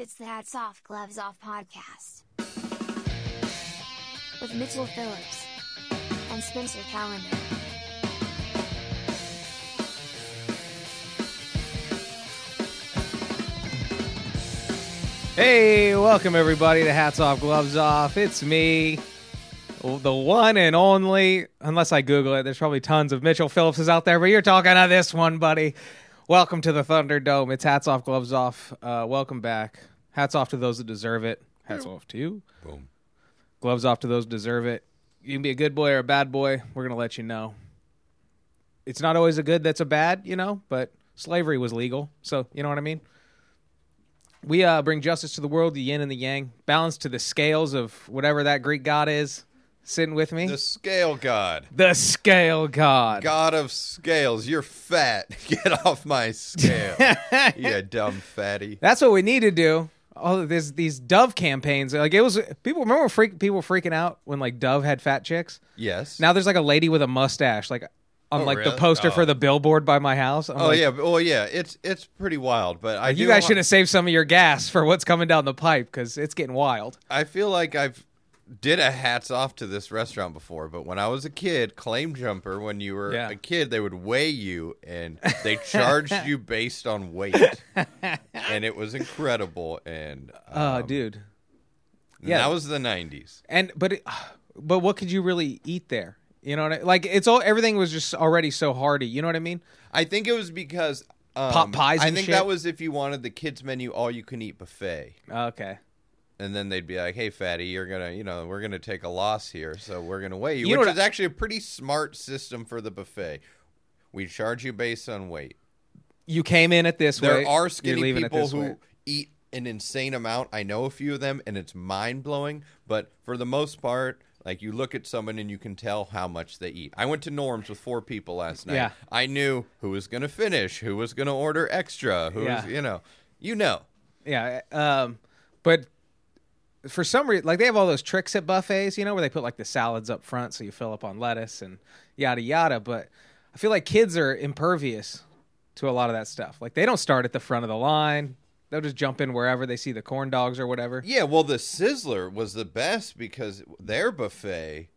It's the Hats Off Gloves Off podcast. With Mitchell Phillips and Spencer Calendar. Hey, welcome everybody to Hats Off, Gloves Off. It's me, the one and only, unless I Google it, there's probably tons of Mitchell Phillipses out there, but you're talking to this one, buddy. Welcome to the Thunderdome. It's Hats Off, Gloves Off. Uh, welcome back. Hats off to those that deserve it. Hats off to you. Boom. Gloves off to those who deserve it. You can be a good boy or a bad boy. We're going to let you know. It's not always a good that's a bad, you know, but slavery was legal. So, you know what I mean? We uh, bring justice to the world, the yin and the yang, balance to the scales of whatever that Greek god is sitting with me. The scale god. The scale god. God of scales. You're fat. Get off my scale. you dumb fatty. That's what we need to do. Oh, there's these Dove campaigns. Like it was people remember freak, people freaking out when like Dove had fat chicks. Yes. Now there's like a lady with a mustache, like on Oh, like the poster Oh. for the billboard by my house. I'm Oh like, yeah, well yeah, it's it's pretty wild, but I you guys wa- should have saved some of your gas for what's coming down the pipe because it's getting wild. I feel like I've did a hats off to this restaurant before, but when I was a kid, claim jumper, when you were Yeah. a kid, they would weigh you and they charged you based on weight. and it was incredible and Oh, um, dude. yeah. that was the 90s. And but it, but what could you really eat there? You know what I like? It's all everything was just already so hearty. You know what I mean? I think it was because um, Pot pies I think shit? that was if you wanted the kids menu all you can eat buffet. Okay. And then they'd be like, "Hey, fatty, you're gonna, you know, we're gonna take a loss here, so we're gonna weigh you," You which is actually a pretty smart system for the buffet. We charge you based on weight. You came in at this There way. are you're skinny people who way. eat an insane amount. I know a few of them, and it's mind blowing. But for the most part, like you look at someone and you can tell how much they eat. I went to Norm's with four people last night. Yeah. I knew who was gonna finish, who was gonna order extra, who Yeah. was, you know, you know. Yeah. Um, but for some reason, like they have all those tricks at buffets, you know, where they put like the salads up front so you fill up on lettuce and yada yada. But I feel like kids are impervious to a lot of that stuff. Like they don't start at the front of the line. They'll just jump in wherever they see the corn dogs or whatever. Yeah, well, the Sizzler was the best because their buffet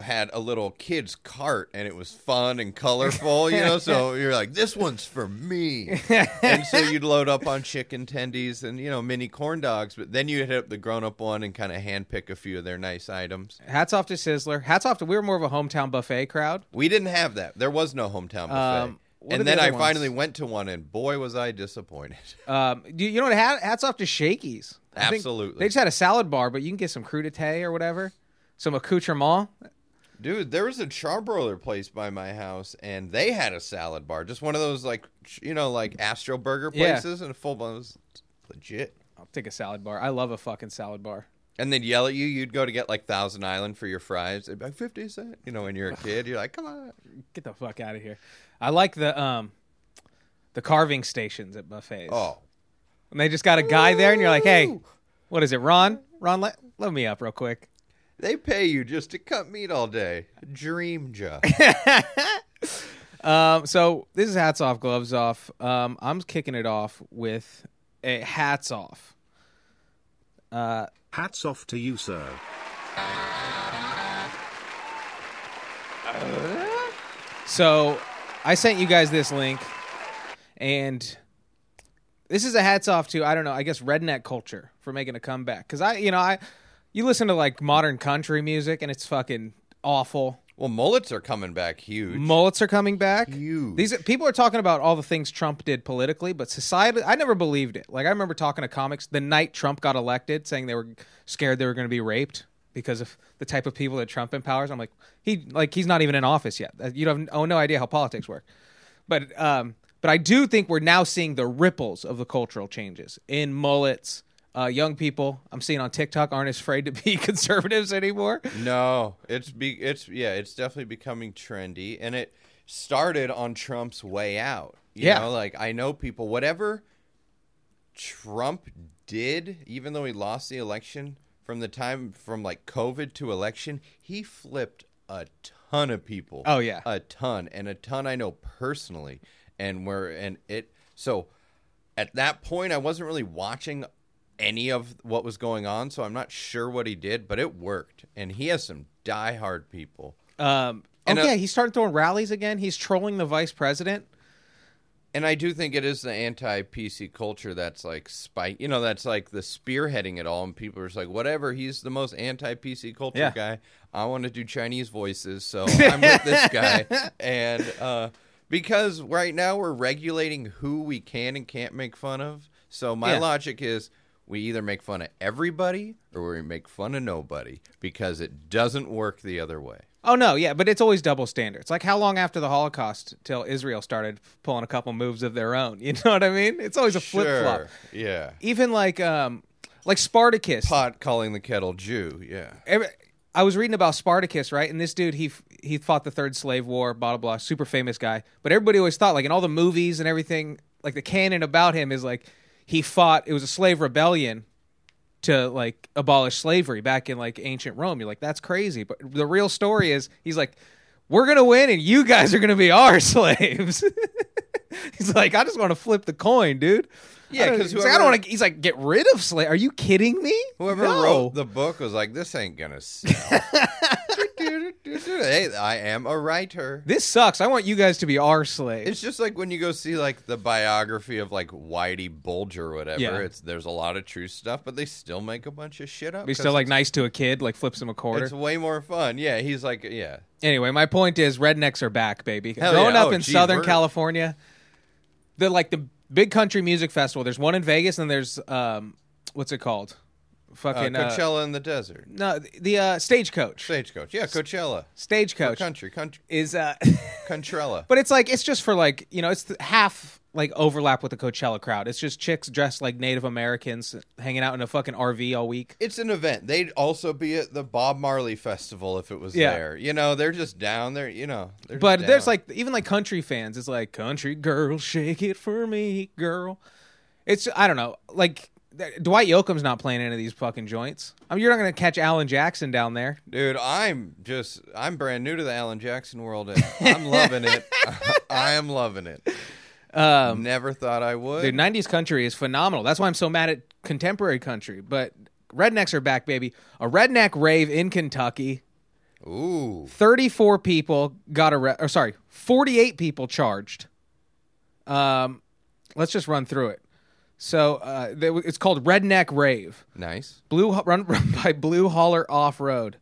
had a little kid's cart and it was fun and colorful, you know. So you're like, this one's for me. and so you'd load up on chicken tendies and, you know, mini corn dogs. But then you'd hit up the grown up one and kind of handpick a few of their nice items. Hats off to Sizzler. Hats off to we were more of a hometown buffet crowd. We didn't have that. There was no hometown buffet. Um, and the then I ones? finally went to one and boy, was I disappointed. Um, you, you know what? Hats off to Shakey's. Absolutely. They just had a salad bar, but you can get some crudité or whatever, some accoutrement. Dude, there was a charbroiler place by my house, and they had a salad bar. Just one of those, like, you know, like Astro Burger Yeah. places, and a full was legit. I'll take a salad bar. I love a fucking salad bar. And they'd yell at you. You'd go to get like Thousand Island for your fries. They'd be like fifty cent. You know, when you're a kid, you're like, come on. Get the fuck out of here. I like the um the carving stations at buffets. Oh, And they just got a guy there and you're like, "Hey, what is it, Ron? Ron, let, let me up real quick." They pay you just to cut meat all day. Dream job. Um so this is hats off, gloves off. Um I'm kicking it off with a hats off. Uh Hats off to you, sir. So I sent you guys this link, and this is a hats off to I don't know I guess redneck culture for making a comeback because I you know I you listen to like modern country music and it's fucking awful. well, mullets are coming back huge. Mullets are coming back. Huge. These people are talking about all the things Trump did politically, but society. I never believed it. Like I remember talking to comics the night Trump got elected, saying they were scared they were going to be raped because of the type of people that Trump empowers. I'm like he like he's not even in office yet. Uh, You have oh no idea how politics work. But um, but I do think we're now seeing the ripples of the cultural changes in mullets. Uh, young people I'm seeing on TikTok aren't as afraid to be conservatives anymore. No, it's be it's yeah, it's definitely becoming trendy, and it started on Trump's way out. You Yeah. know, like I know people, whatever Trump did, even though he lost the election, from the time from like COVID to election, he flipped a ton of people. Oh, yeah. a ton, and a ton I know personally, and where and it so at that point I wasn't really watching any of what was going on, so I'm not sure what he did, but it worked, and he has some diehard people. Um, And, yeah, he started throwing rallies again. He's trolling the vice president. And I do think it is the anti PC culture that's like spite, you know, that's like the spearheading it all. And people are just like, whatever, he's the most anti PC culture Yeah. guy. I want to do Chinese voices, so I'm with this guy. And uh, because right now we're regulating who we can and can't make fun of. So my Yeah. logic is we either make fun of everybody or we make fun of nobody because it doesn't work the other way. Oh no, yeah, but it's always double standards. Like how long after the Holocaust till Israel started pulling a couple moves of their own? You know what I mean? It's always a flip flop. Yeah. Even like um like Spartacus. Pot calling the kettle Jew. Yeah. Every, I was reading about Spartacus, right? And this dude, he he fought the Third Slave War, blah blah blah, super famous guy. But everybody always thought, like in all the movies and everything, like the canon about him is like he fought. It was a slave rebellion to like abolish slavery back in like ancient Rome. You're like, that's crazy. But the real story is he's like, we're gonna win, and you guys are gonna be our slaves. he's like, I just want to flip the coin, dude. Yeah, I don't- 'cause he's like, I don't want to. He's like, get rid of slave. Are you kidding me? Whoever No. wrote the book was like, "This ain't gonna sell." Hey, I am a writer. This sucks. I want you guys to be our slaves. It's just like when you go see like the biography of like Whitey Bulger or whatever. Yeah. It's there's a lot of true stuff, but they still make a bunch of shit up. Be 'cause still like nice to a kid, like flips him a quarter. It's way more fun. Yeah, he's like, yeah, Anyway, my point is rednecks are back, baby. Hell Growing yeah. up Oh, in geez, Southern we're- California, the like the big country music festival. There's one in Vegas, and there's um, what's it called? Uh, Fucking uh, Coachella in the desert, no, the, uh, stagecoach. stagecoach. Yeah, Coachella, Stagecoach country, country, is, uh, Contrella. but it's like it's just for like you know it's the half like overlap with the Coachella crowd. It's just chicks dressed like Native Americans hanging out in a fucking RV all week. it's an event. They'd also be at the Bob Marley festival if it was Yeah. there. You know, they're just down there. You know, But there's like even like country fans. It's like country girl, shake it for me, girl. It's I don't know. Like th- Dwight Yoakam's not playing any of these fucking joints. I mean, you're not gonna catch Alan Jackson down there. Dude, I'm just I'm brand new to the Alan Jackson world and I'm loving it. I am loving it. Um, Never thought I would. dude, '90s country is phenomenal. That's why I'm so mad at contemporary country. But rednecks are back, baby. A redneck rave in Kentucky. Ooh. 34 people got arrested. Or sorry, 48 people charged. Um, let's just run through it. So uh, they, it's called Redneck Rave. Nice. Blue run, run by Blue Holler Off Road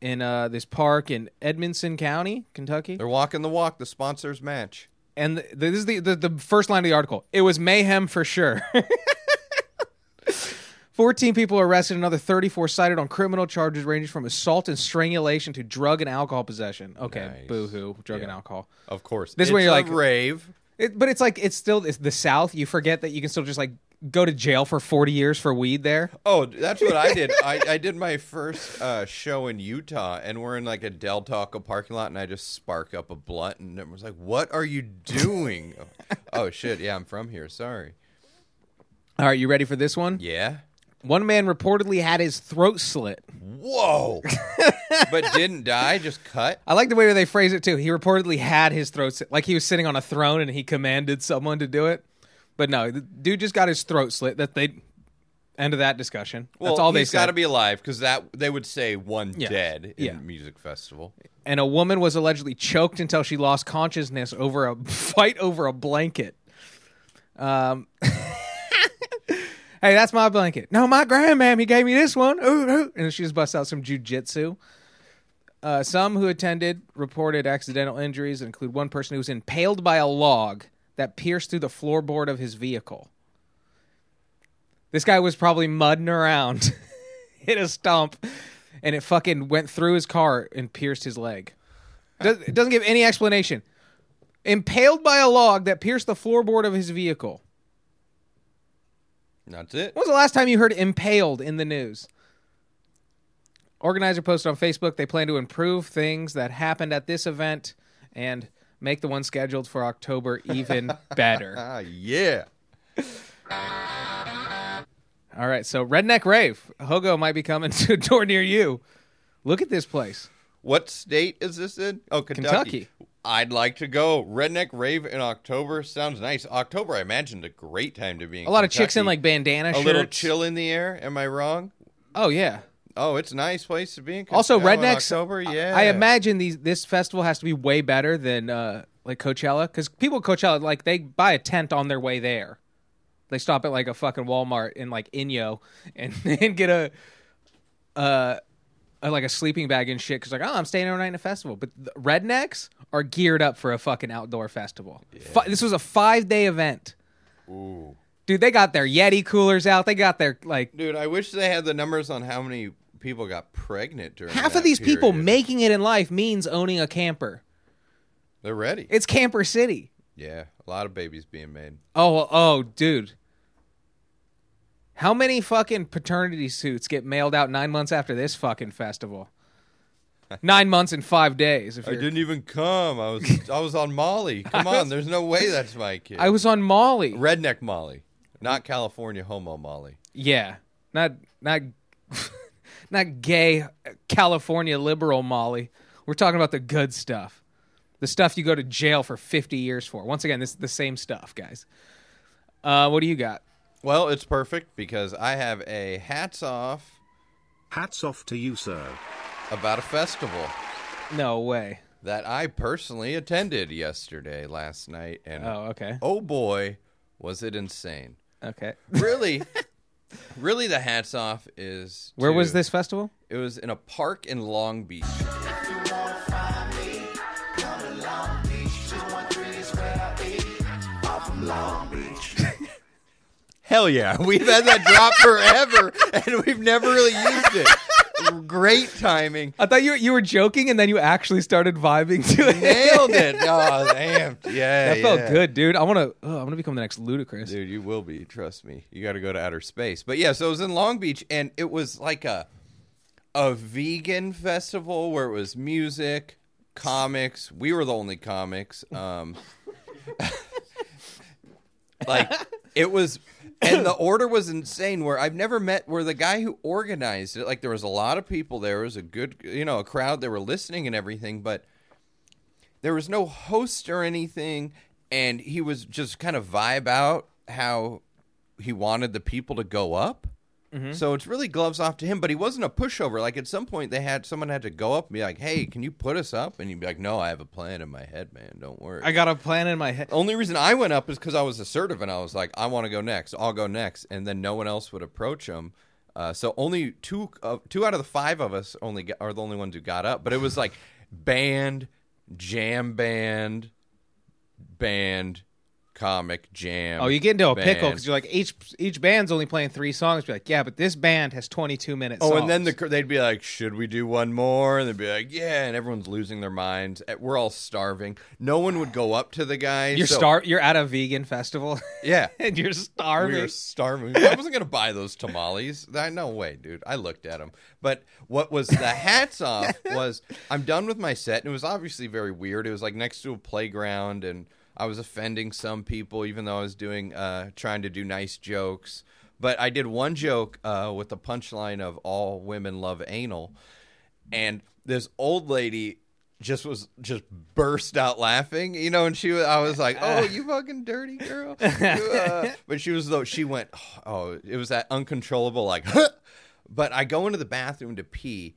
in uh, this park in Edmonson County, Kentucky. They're walking the walk. The sponsors match. And th- this is the, the the first line of the article. It was mayhem for sure. 14 people arrested, another 34 cited on criminal charges ranging from assault and strangulation to drug and alcohol possession. Okay, Nice. boo hoo, drug and alcohol. Of course. This is where you're a like- rave. It, but it's like it's still it's the South. You forget that you can still just like go to jail for 40 years for weed there. Oh, that's what I did. I, I did my first uh, show in Utah, and we're in like a Del Taco parking lot, and I just spark up a blunt, and everyone's like, "What are you doing?" oh shit! Yeah, I'm from here. Sorry. All right, you ready for this one? Yeah. One man reportedly had his throat slit. Whoa. but didn't die. Just cut. I like the way they phrase it too. He reportedly had his throat slit, like he was sitting on a throne and he commanded someone to do it. But no, the dude just got his throat slit. That they end of that discussion. Well, That's all they he's got to be alive because that they would say one Yeah. dead in Yeah. music festival. and a woman was allegedly choked until she lost consciousness over a fight over a blanket. Um, hey, that's my blanket. No, my grandmammy gave me this one. Ooh, ooh. And she just busts out some jujitsu. Uh, some who attended reported accidental injuries, include one person who was impaled by a log that pierced through the floorboard of his vehicle. This guy was probably mudding around, hit a stump, and it fucking went through his car and pierced his leg. Does, it doesn't give any explanation. Impaled by a log that pierced the floorboard of his vehicle. That's it. When was the last time you heard impaled in the news? Organizer posted on Facebook they plan to improve things that happened at this event and make the one scheduled for October even better. Ah, yeah. All right, so Redneck Rave. Hogo might be coming to a door near you. Look at this place. What state is this in? Oh, Kentucky. Kentucky. I'd like to go. Redneck rave in October sounds nice. October, I imagine, a great time to be. In A lot of chicks in like bandana a shirts. little chill in the air. Am I wrong? Oh yeah. Oh, it's a nice place to be in. Also, Kentucky. Rednecks. October, yeah. I imagine these this festival has to be way better than uh, like Coachella because people at Coachella like they buy a tent on their way there. They stop at like a fucking Walmart in like Indio and and get a uh a, Uh, like a sleeping bag and shit because like oh I'm staying overnight in a festival. But the rednecks are geared up for a fucking outdoor festival. Fi- this was a five day event. Ooh. Dude, they got their Yeti coolers out. They got their like Dude, I wish they had the numbers on how many people got pregnant during half of these people making it in life means owning a camper. They're ready. It's Camper City. yeah, a lot of babies being made. Oh, oh, dude. How many fucking paternity suits get mailed out nine months after this fucking festival? Nine months and five days. If I you're- didn't even come. I was I was on Molly. Come on, there's no way that's my kid. I was on Molly. redneck Molly, not California homo Molly. Yeah, not not not gay California liberal Molly. We're talking about the good stuff, the stuff you go to jail for fifty years for. Once again, this is the same stuff, guys. Uh, what do you got? Well, it's perfect because I have a hats off Hats off to you, sir. about a festival No way. that I personally attended yesterday, last night, and Oh, okay, oh boy, was it insane! okay. Really, really, the hats off is Where was this festival? It was in a park in Long Beach. Hell yeah. We've had that drop forever and we've never really used it. Great timing. I thought you were, you were joking, and then you actually started vibing to it. Nailed it. Oh, damn. Yeah. That felt yeah. good, dude. I want to. Oh, I'm gonna become the next Ludacris. Dude, you will be. Trust me. You got to go to outer space. But yeah, so it was in Long Beach, and it was like a a vegan festival where it was music, comics. We were the only comics. Um, like it was, and the order was insane. Where I've never met where the guy who organized it, like there was a lot of people there. It was a good, you know, a crowd. They were listening and everything, but there was no host or anything and he was just kind of vibe out how he wanted the people to go up so it's really gloves off to him but he wasn't a pushover like at some point they had someone had to go up and be like hey can you put us up and he'd be like no i have a plan in my head man don't worry I got a plan in my head. the only reason I went up is because I was assertive and I was like, I want to go next. I'll go next, and then no one else would approach him. Uh, so only two uh, two out of the five of us only got, are the only ones who got up. But it was like band, jam band, band, comic jam. Oh, you get into a pickle because you're like each each band's only playing three songs. You're like, yeah, but this band has 22 minutes. Oh, and then the, they'd be like, "Should we do one more?" And they'd be like, "Yeah." And everyone's losing their minds. Uh, We're all starving. No one would go up to the guys. you're so- star you're at a vegan festival Yeah, and you're starving. We were starving. I wasn't gonna buy those tamales. No way, dude. I looked at them. But what was the hats off was I'm done with my set, and it was obviously very weird. It was like next to a playground, and I was offending some people, even though I was doing uh, trying to do nice jokes. But I did one joke uh, with the punchline of "all women love anal," and this old lady just was just burst out laughing, you know, and she was I was like, "Oh, you fucking dirty girl." You, uh," but she was though she went, "Oh, it was that uncontrollable like." But I go into the bathroom to pee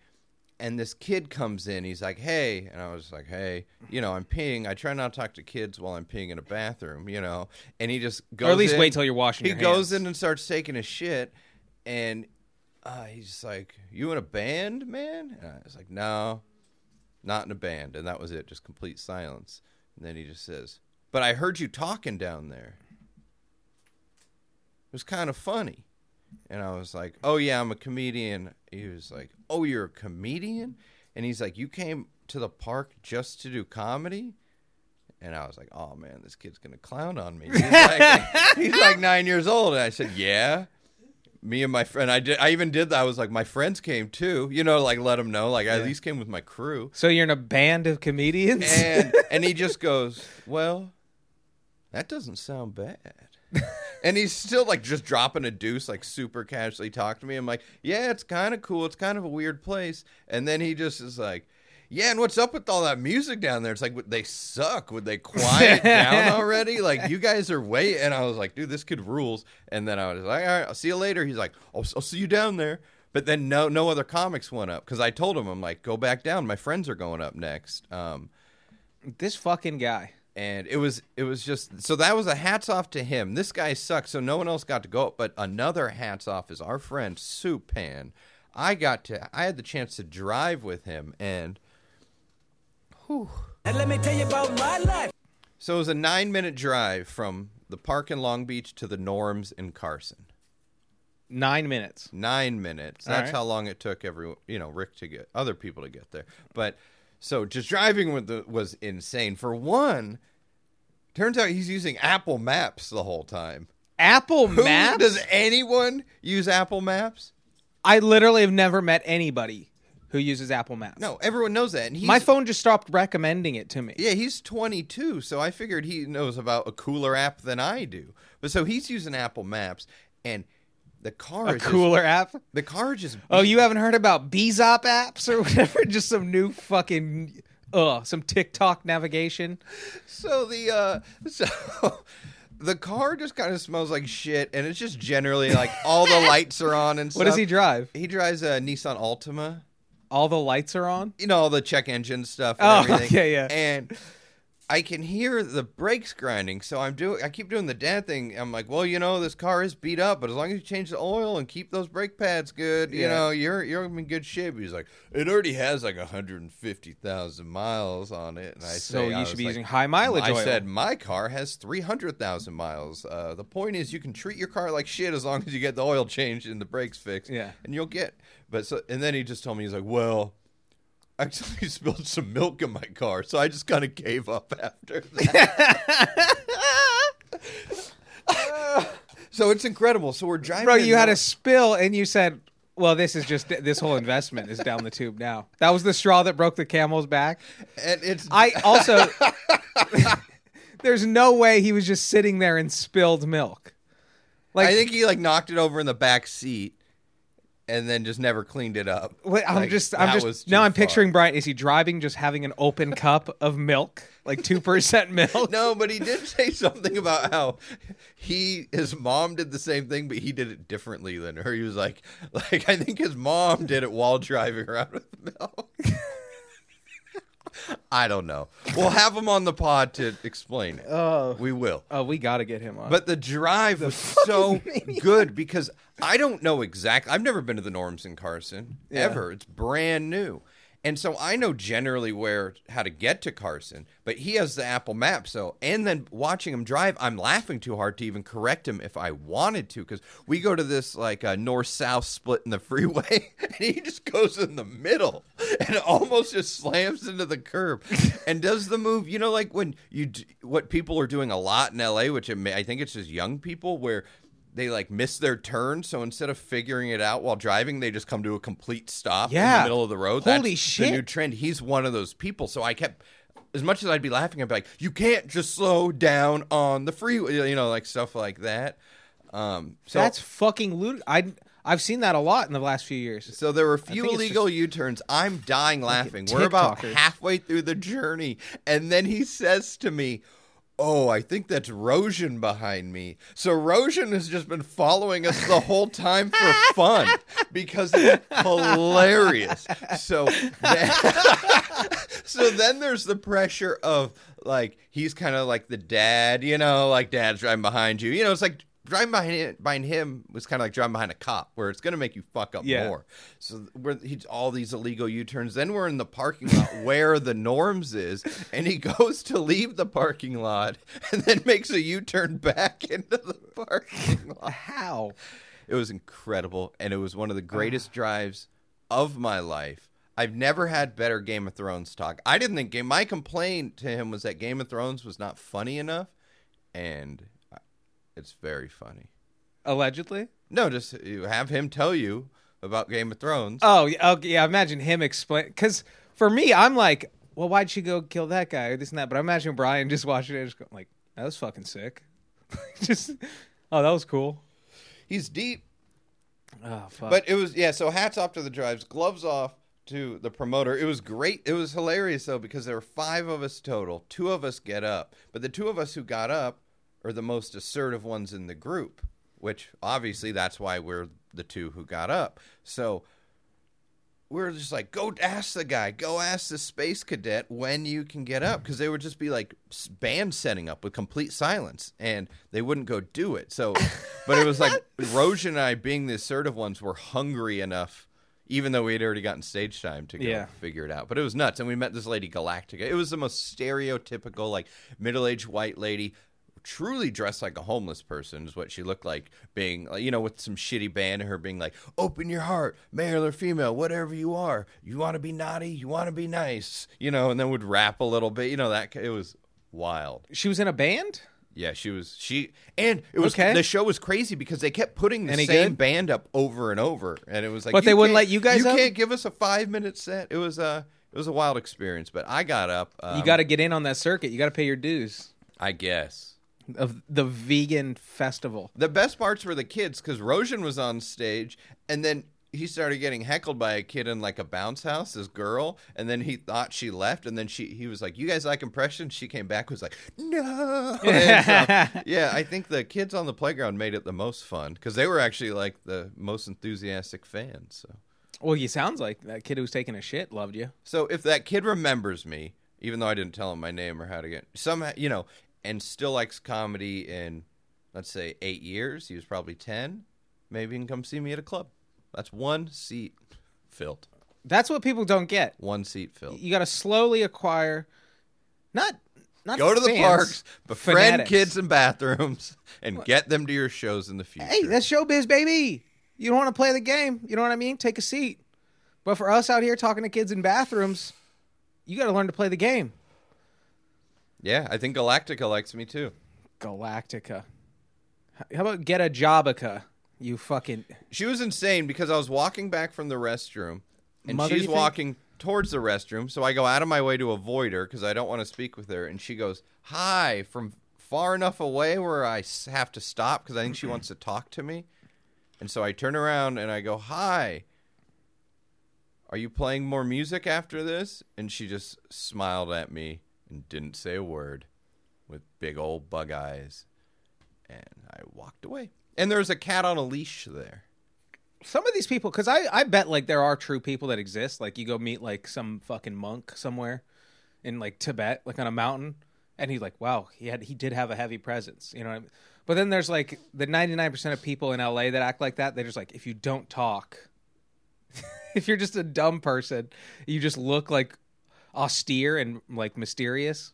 and this kid comes in. He's like, "Hey," and I was like, "Hey, you know, I'm peeing. I try not to talk to kids while I'm peeing in a bathroom, you know." And he just goes, or at least in- wait till you're washing. he goes in and starts taking a shit, and uh, he's just like, "You in a band, man?" And I was like, "No, not in a band." And that was it, just complete silence. And then he just says, "But I heard you talking down there. It was kind of funny." And I was like, "Oh yeah, I'm a comedian." He was like, "Oh, you're a comedian?" And he's like, "You came to the park just to do comedy?" And I was like, "Oh man, this kid's gonna clown on me." He's like, he's like nine years old, and I said, "Yeah." Me and my friend, I did. I even did that. I was like, my friends came too. You know, like let them know. Like I at least came with my crew. So you're in a band of comedians. And and he just goes, "Well, that doesn't sound bad." and he's still like just dropping a deuce, like super casually talk to me. I'm like, "Yeah, it's kind of cool. It's kind of a weird place." And then he just is like, Yeah, and what's up with all that music down there? It's like, would they suck. Would they quiet down already? Like, you guys are way. And I was like, dude, this kid rules. And then I was like, all right, I'll see you later. He's like, I'll, I'll see you down there. But then no, no other comics went up because I told him, I'm like, go back down. My friends are going up next. Um, This fucking guy. And it was it was just so that was a hats off to him. This guy sucks, so no one else got to go up. But another hats off is our friend Supan. I got to I had the chance to drive with him, and whew. And let me tell you about my life. so it was a nine minute drive from the park in Long Beach to the Norms in Carson. Nine minutes. Nine minutes. That's right. how long it took every you know Rick to get other people to get there. But so just driving with the was insane. For one, turns out he's using Apple Maps the whole time. Apple Who Maps. does anyone use Apple Maps? I literally have never met anybody who uses Apple Maps. No, everyone knows that. And he's, My phone just stopped recommending it to me. Yeah, he's 22, so I figured he knows about a cooler app than I do. But so he's using Apple Maps, and the car A is cooler app. The car just. Oh, you haven't heard about Bzop apps or whatever? Just some new fucking uh some TikTok navigation. So the uh, so the car just kind of smells like shit, and it's just generally like all the lights are on and stuff. What does he drive? He drives a Nissan Altima. All the lights are on. you know all the check engine stuff and Oh, everything. yeah, yeah. And I can hear the brakes grinding, so I'm doing. I keep doing the dad thing. I'm like, well, you know, this car is beat up, but as long as you change the oil and keep those brake pads good, you Yeah. know, you're you're in good shape. He's like, it already has like 150,000 miles on it, and I So say, you I should be like, using high mileage I oil. said my car has 300,000 miles. Uh, the point is, you can treat your car like shit as long as you get the oil changed and the brakes fixed. Yeah. and you'll get. But so, and then he just told me he's like, well. I actually spilled some milk in my car, so I just kind of gave up after that. so it's incredible. So we're driving. Bro, you had a spill and you said, "Well, this is just this whole investment is down the tube now." That was the straw that broke the camel's back. and it's I also There's no way he was just sitting there and spilled milk. Like I think he like knocked it over in the back seat, and then just never cleaned it up. Wait, I'm Like, just, I'm just now. I'm far. picturing Brian. Is he driving, just having an open cup of milk, like two percent milk? No, but he did say something about how he his mom did the same thing, but he did it differently than her. He was like, like I think his mom did it while driving around with milk. I don't know. We'll have him on the pod to explain it. Oh, We will. oh, we got to get him on. But the drive was so good because I don't know exactly. I've never been to the Norms in Carson Yeah. ever. It's brand new. And so I know generally where how to get to Carson, but he has the Apple map. So and then watching him drive, I'm laughing too hard to even correct him if I wanted to because we go to this like uh, north south split in the freeway, and he just goes in the middle and almost just slams into the curb and does the move. You know, like when you d- what people are doing a lot in LA, which I think it's just young people where they like miss their turn. So instead of figuring it out while driving, they just come to a complete stop in Yeah. the middle of the road. Holy That's The new trend. He's one of those people. So I kept, as much as I'd be laughing, I'd be like, "You can't just slow down on the freeway," you know, like stuff like that. Um, so that's fucking lud. I I've seen that a lot in the last few years. so there were a few illegal U-turns. I'm dying laughing. We're about halfway through the journey, and then he says to me, "Oh, I think that's Roshan behind me." So Roshan has just been following us the whole time for fun because it's hilarious. So, then, so then there's the pressure of like he's kind of like the dad, you know, like dad's driving behind you. You know, it's like driving behind behind him was kind of like driving behind a cop, where it's going to make you fuck up Yeah. more. So we're he's all these illegal U turns. Then we're in the parking lot where the norms is, and he goes to leave the parking lot and then makes a U turn back into the parking lot. How? It was incredible, and it was one of the greatest ah. drives of my life. I've never had better Game of Thrones talk. I didn't think Game. My complaint to him was that Game of Thrones was not funny enough, and it's very funny. Allegedly. No, just you have him tell you about Game of Thrones. Oh, yeah, okay, yeah. Imagine him explain because for me, I'm like, well, why'd she go kill that guy or this and that? But I imagine Brian just watching it, and just going like, that was fucking sick. just, oh, that was cool. He's deep, Oh fuck. but it was yeah. So hats off to the drives, gloves off to the promoter. It was great. It was hilarious though because there were five of us total. Two of us get up, but the two of us who got up are the most assertive ones in the group. Which obviously that's why we're the two who got up. So we're just like, go ask the guy, go ask the space cadet when you can get up, because they would just be like band setting up with complete silence, and they wouldn't go do it. So, but it was like Roge and I, being the assertive ones, were hungry enough, even though we had already gotten stage time to go Yeah. figure it out. But it was nuts, and we met this lady Galactica. It was the most stereotypical, like middle-aged white lady. Truly dressed like a homeless person is what she looked like, being you know, with some shitty band and her being like, "Open your heart, male or female, whatever you are. You want to be naughty, you want to be nice, you know." And then would rap a little bit, you know. That it was wild. She was in a band. Yeah, she was she, and it was Okay. the show was crazy because they kept putting the Any same good? band up over and over, and it was like, But they wouldn't let you guys You up? can't give us a five minute set. It was a it was a wild experience, but I got up. Um, you got to get in on that circuit. You got to pay your dues I guess. Of the vegan festival. The best parts were the kids because Roshan was on stage, and then he started getting heckled by a kid in like a bounce house, this girl, and then he thought she left, and then she he was like, "You guys like impressions?" She came back was like, "No." So, um, yeah, I think the kids on the playground made it the most fun because they were actually like the most enthusiastic fans. So. Well, you sounds like that kid who was taking a shit loved you. So if that kid remembers me, even though I didn't tell him my name or how to get somehow, you know, and still likes comedy in, let's say, eight years, he was probably ten. Maybe he can come see me at a club. That's one seat filled. That's what people don't get. One seat filled. You got to slowly acquire, not not Go to the parks, befriend fanatics. kids in bathrooms, and get them to your shows in the future. Hey, that's showbiz, baby. You don't want to play the game. You know what I mean? Take a seat. But for us out here talking to kids in bathrooms, you got to learn to play the game. Yeah, I think Galactica likes me too. Galactica. How about get a Jobica? You fucking. She was insane because I was walking back from the restroom and Mother, she's walking towards the restroom. So I go out of my way to avoid her because I don't want to speak with her. And she goes, Hi, from far enough away where I have to stop because I think she wants to talk to me. And so I turn around and I go, Hi, are you playing more music after this? And she just smiled at me and didn't say a word with big old bug eyes. And I walked away. And there's a cat on a leash there. Some of these people, because I, I bet like there are true people that exist. Like you go meet like some fucking monk somewhere in like Tibet, like on a mountain, and he's like, wow, he had he did have a heavy presence, you know. I mean? But then there's like the 99 percent of people in LA that act like that. They're just like, if you don't talk, if you're just a dumb person, you just look like austere and like mysterious.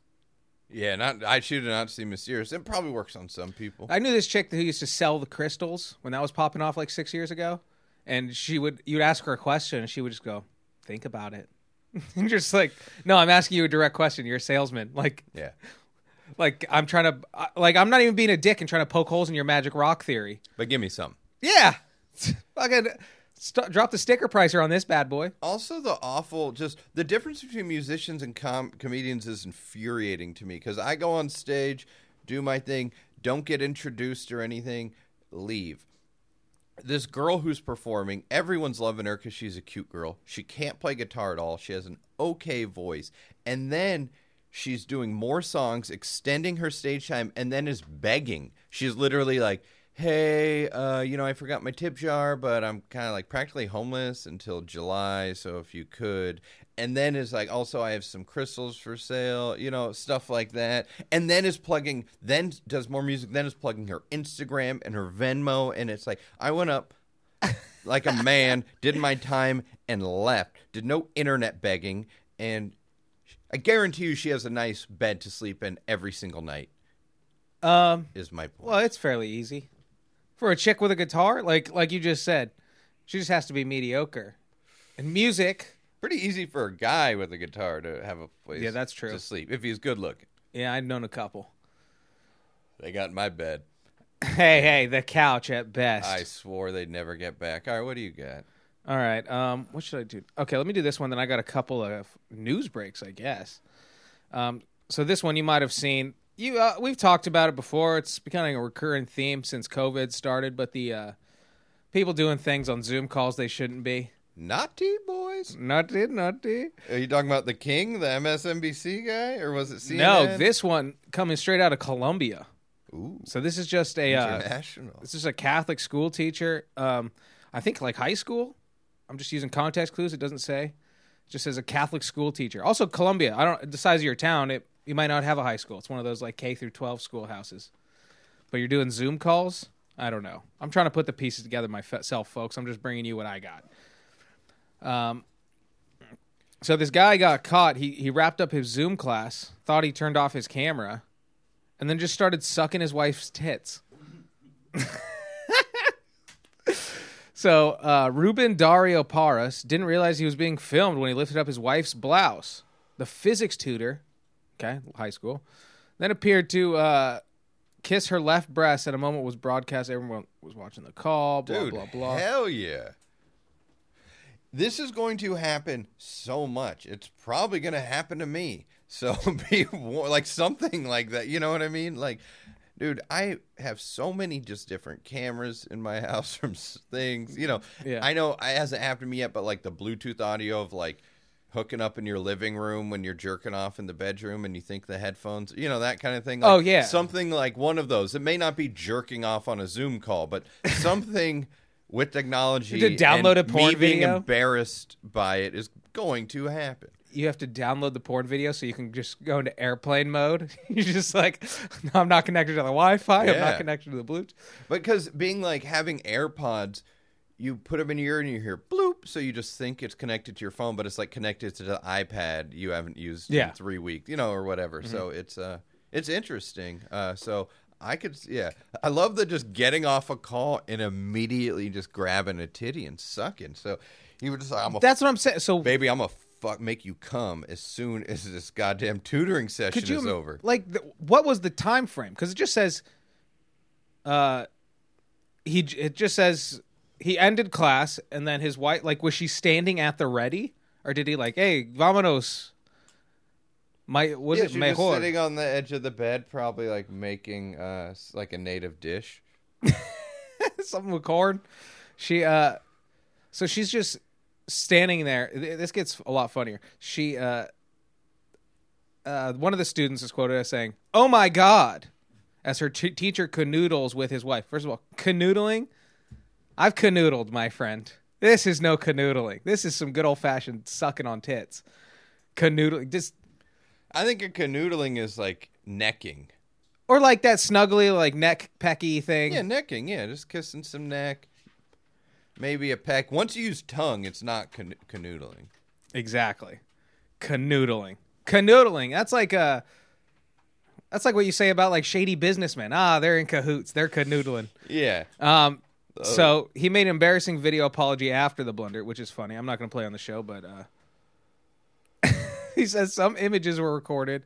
Yeah, not I should not see mysterious. It probably works on some people. I knew this chick who used to sell the crystals when that was popping off like six years ago, and she would you'd ask her a question and she would just go, "Think about it." and just like, "No, I'm asking you a direct question. You're a salesman. Like, Yeah. like I'm trying to, like I'm not even being a dick and trying to poke holes in your magic rock theory. But give me some. Yeah, fucking st- drop the sticker pricer on this bad boy. Also, the awful, just the difference between musicians and com- comedians is infuriating to me because I go on stage, do my thing, don't get introduced or anything, leave. This girl who's performing, everyone's loving her because she's a cute girl. She can't play guitar at all. She has an okay voice. And then she's doing more songs, extending her stage time, and then is begging. She's literally like, hey, uh, you know, I forgot my tip jar, but I'm kind of like practically homeless until July, so if you could. And then is like, also, I have some crystals for sale, you know, stuff like that. And then is plugging, then does more music, then is plugging her Instagram and her Venmo. And it's like, I went up like a man, did my time, and left. Did no internet begging. And I guarantee you she has a nice bed to sleep in every single night, Um, is my point. well, it's fairly easy for a chick with a guitar. Like, like you just said, she just has to be mediocre. And music, Pretty easy for a guy with a guitar to have a place Yeah, that's true. to sleep if he's good looking. yeah, I've known a couple. They got in my bed. Hey, hey, the couch at best. I swore they'd never get back. All right, what do you got? All right. Um, what should I do? Okay, let me do this one. Then I got a couple of news breaks, I guess. Um, so this one you might have seen. You, uh, we've talked about it before. It's becoming a recurring theme since COVID started. But the uh, people doing things on Zoom calls they shouldn't be. Naughty boys. Naughty, naughty. Are you talking about the King, the MSNBC guy, or was it CNN? No, this one coming straight out of Colombia. Ooh, So this is just a uh, international. this is a Catholic school teacher. Um, I think like high school. I'm just using context clues. It doesn't say. It just says a Catholic school teacher. Also Colombia. I don't the size of your town. It you might not have a high school. It's one of those like K through 12 schoolhouses. But you're doing Zoom calls. I don't know. I'm trying to put the pieces together myself, folks. I'm just bringing you what I got. Um. So this guy got caught. He he wrapped up his Zoom class. Thought he turned off his camera, and then just started sucking his wife's tits. So uh, Ruben Dario Paras didn't realize he was being filmed when he lifted up his wife's blouse. The physics tutor, okay, high school, then appeared to uh, kiss her left breast at a moment was broadcast. Everyone was watching the call. Blah Dude, blah blah. hell yeah. This is going to happen so much. It's probably going to happen to me. So be war- like something like that. You know what I mean? Like, dude, I have so many just different cameras in my house from things. You know, Yeah. I know it hasn't happened to me yet, but like the Bluetooth audio of like hooking up in your living room when you're jerking off in the bedroom and you think the headphones, you know, that kind of thing. Oh, like, Oh, yeah. something like one of those. It may not be jerking off on a Zoom call, but something with technology. To download and a porn me being video? embarrassed by it is going to happen. You have to download the porn video so you can just go into airplane mode. You're just like, no, I'm not connected to the Wi-Fi. I'm not connected to the Bluetooth. But because being like having AirPods, you put them in your ear and you hear bloop, so you just think it's connected to your phone, but it's like connected to the iPad you haven't used Yeah. in three weeks, you know, or whatever. So it's uh, it's interesting. Uh, so I could, yeah, I love the just getting off a call and immediately just grabbing a titty and sucking. So you was just like, I'm a That's what I'm saying. So baby, I'm a fuck make you come as soon as this goddamn tutoring session could you is over. like the, what was the time frame because it just says uh he it just says he ended class and then his wife like was she standing at the ready? Or did he like hey vamonos my was yeah, it she was mejor? sitting on the edge of the bed, probably like making uh like a native dish. something with corn. She uh so she's just standing there. This gets a lot funnier. She uh uh one of the students is quoted as saying oh my god as her t- teacher canoodles with his wife. First of all canoodling i've canoodled my friend this is no canoodling this is some good old-fashioned sucking on tits canoodling just I think a canoodling is like necking. or like that snuggly like neck pecky thing Yeah, necking. Yeah, just kissing some neck. Maybe a peck. Once you use tongue, it's not can- canoodling. Exactly. Canoodling. Canoodling. That's like uh that's like what you say about like shady businessmen. Ah, they're in cahoots. They're canoodling. Yeah. Um so he made an embarrassing video apology after the blunder, which is funny. I'm not going to play on the show, but uh he says some images were recorded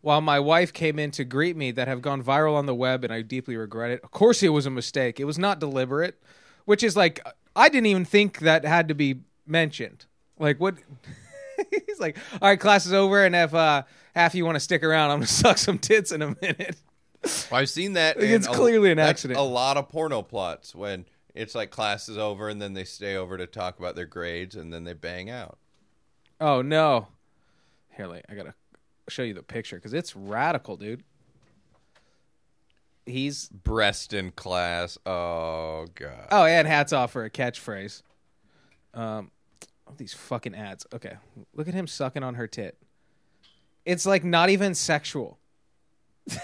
while my wife came in to greet me that have gone viral on the web and I deeply regret it. Of course it was a mistake. It was not deliberate, which is like I didn't even think that had to be mentioned. Like what He's like, "All right, class is over and if uh half you want to stick around, I'm to suck some tits in a minute." I've seen that. It's a- clearly an accident. A lot of porno plots when it's like class is over and then they stay over to talk about their grades and then they bang out. Oh no. Here, like, I gotta show you the picture because it's radical, dude. He's Breast in class. Oh god. oh, and hats off for a catchphrase. Um, these fucking ads. Okay, look at him sucking on her tit. It's like not even sexual.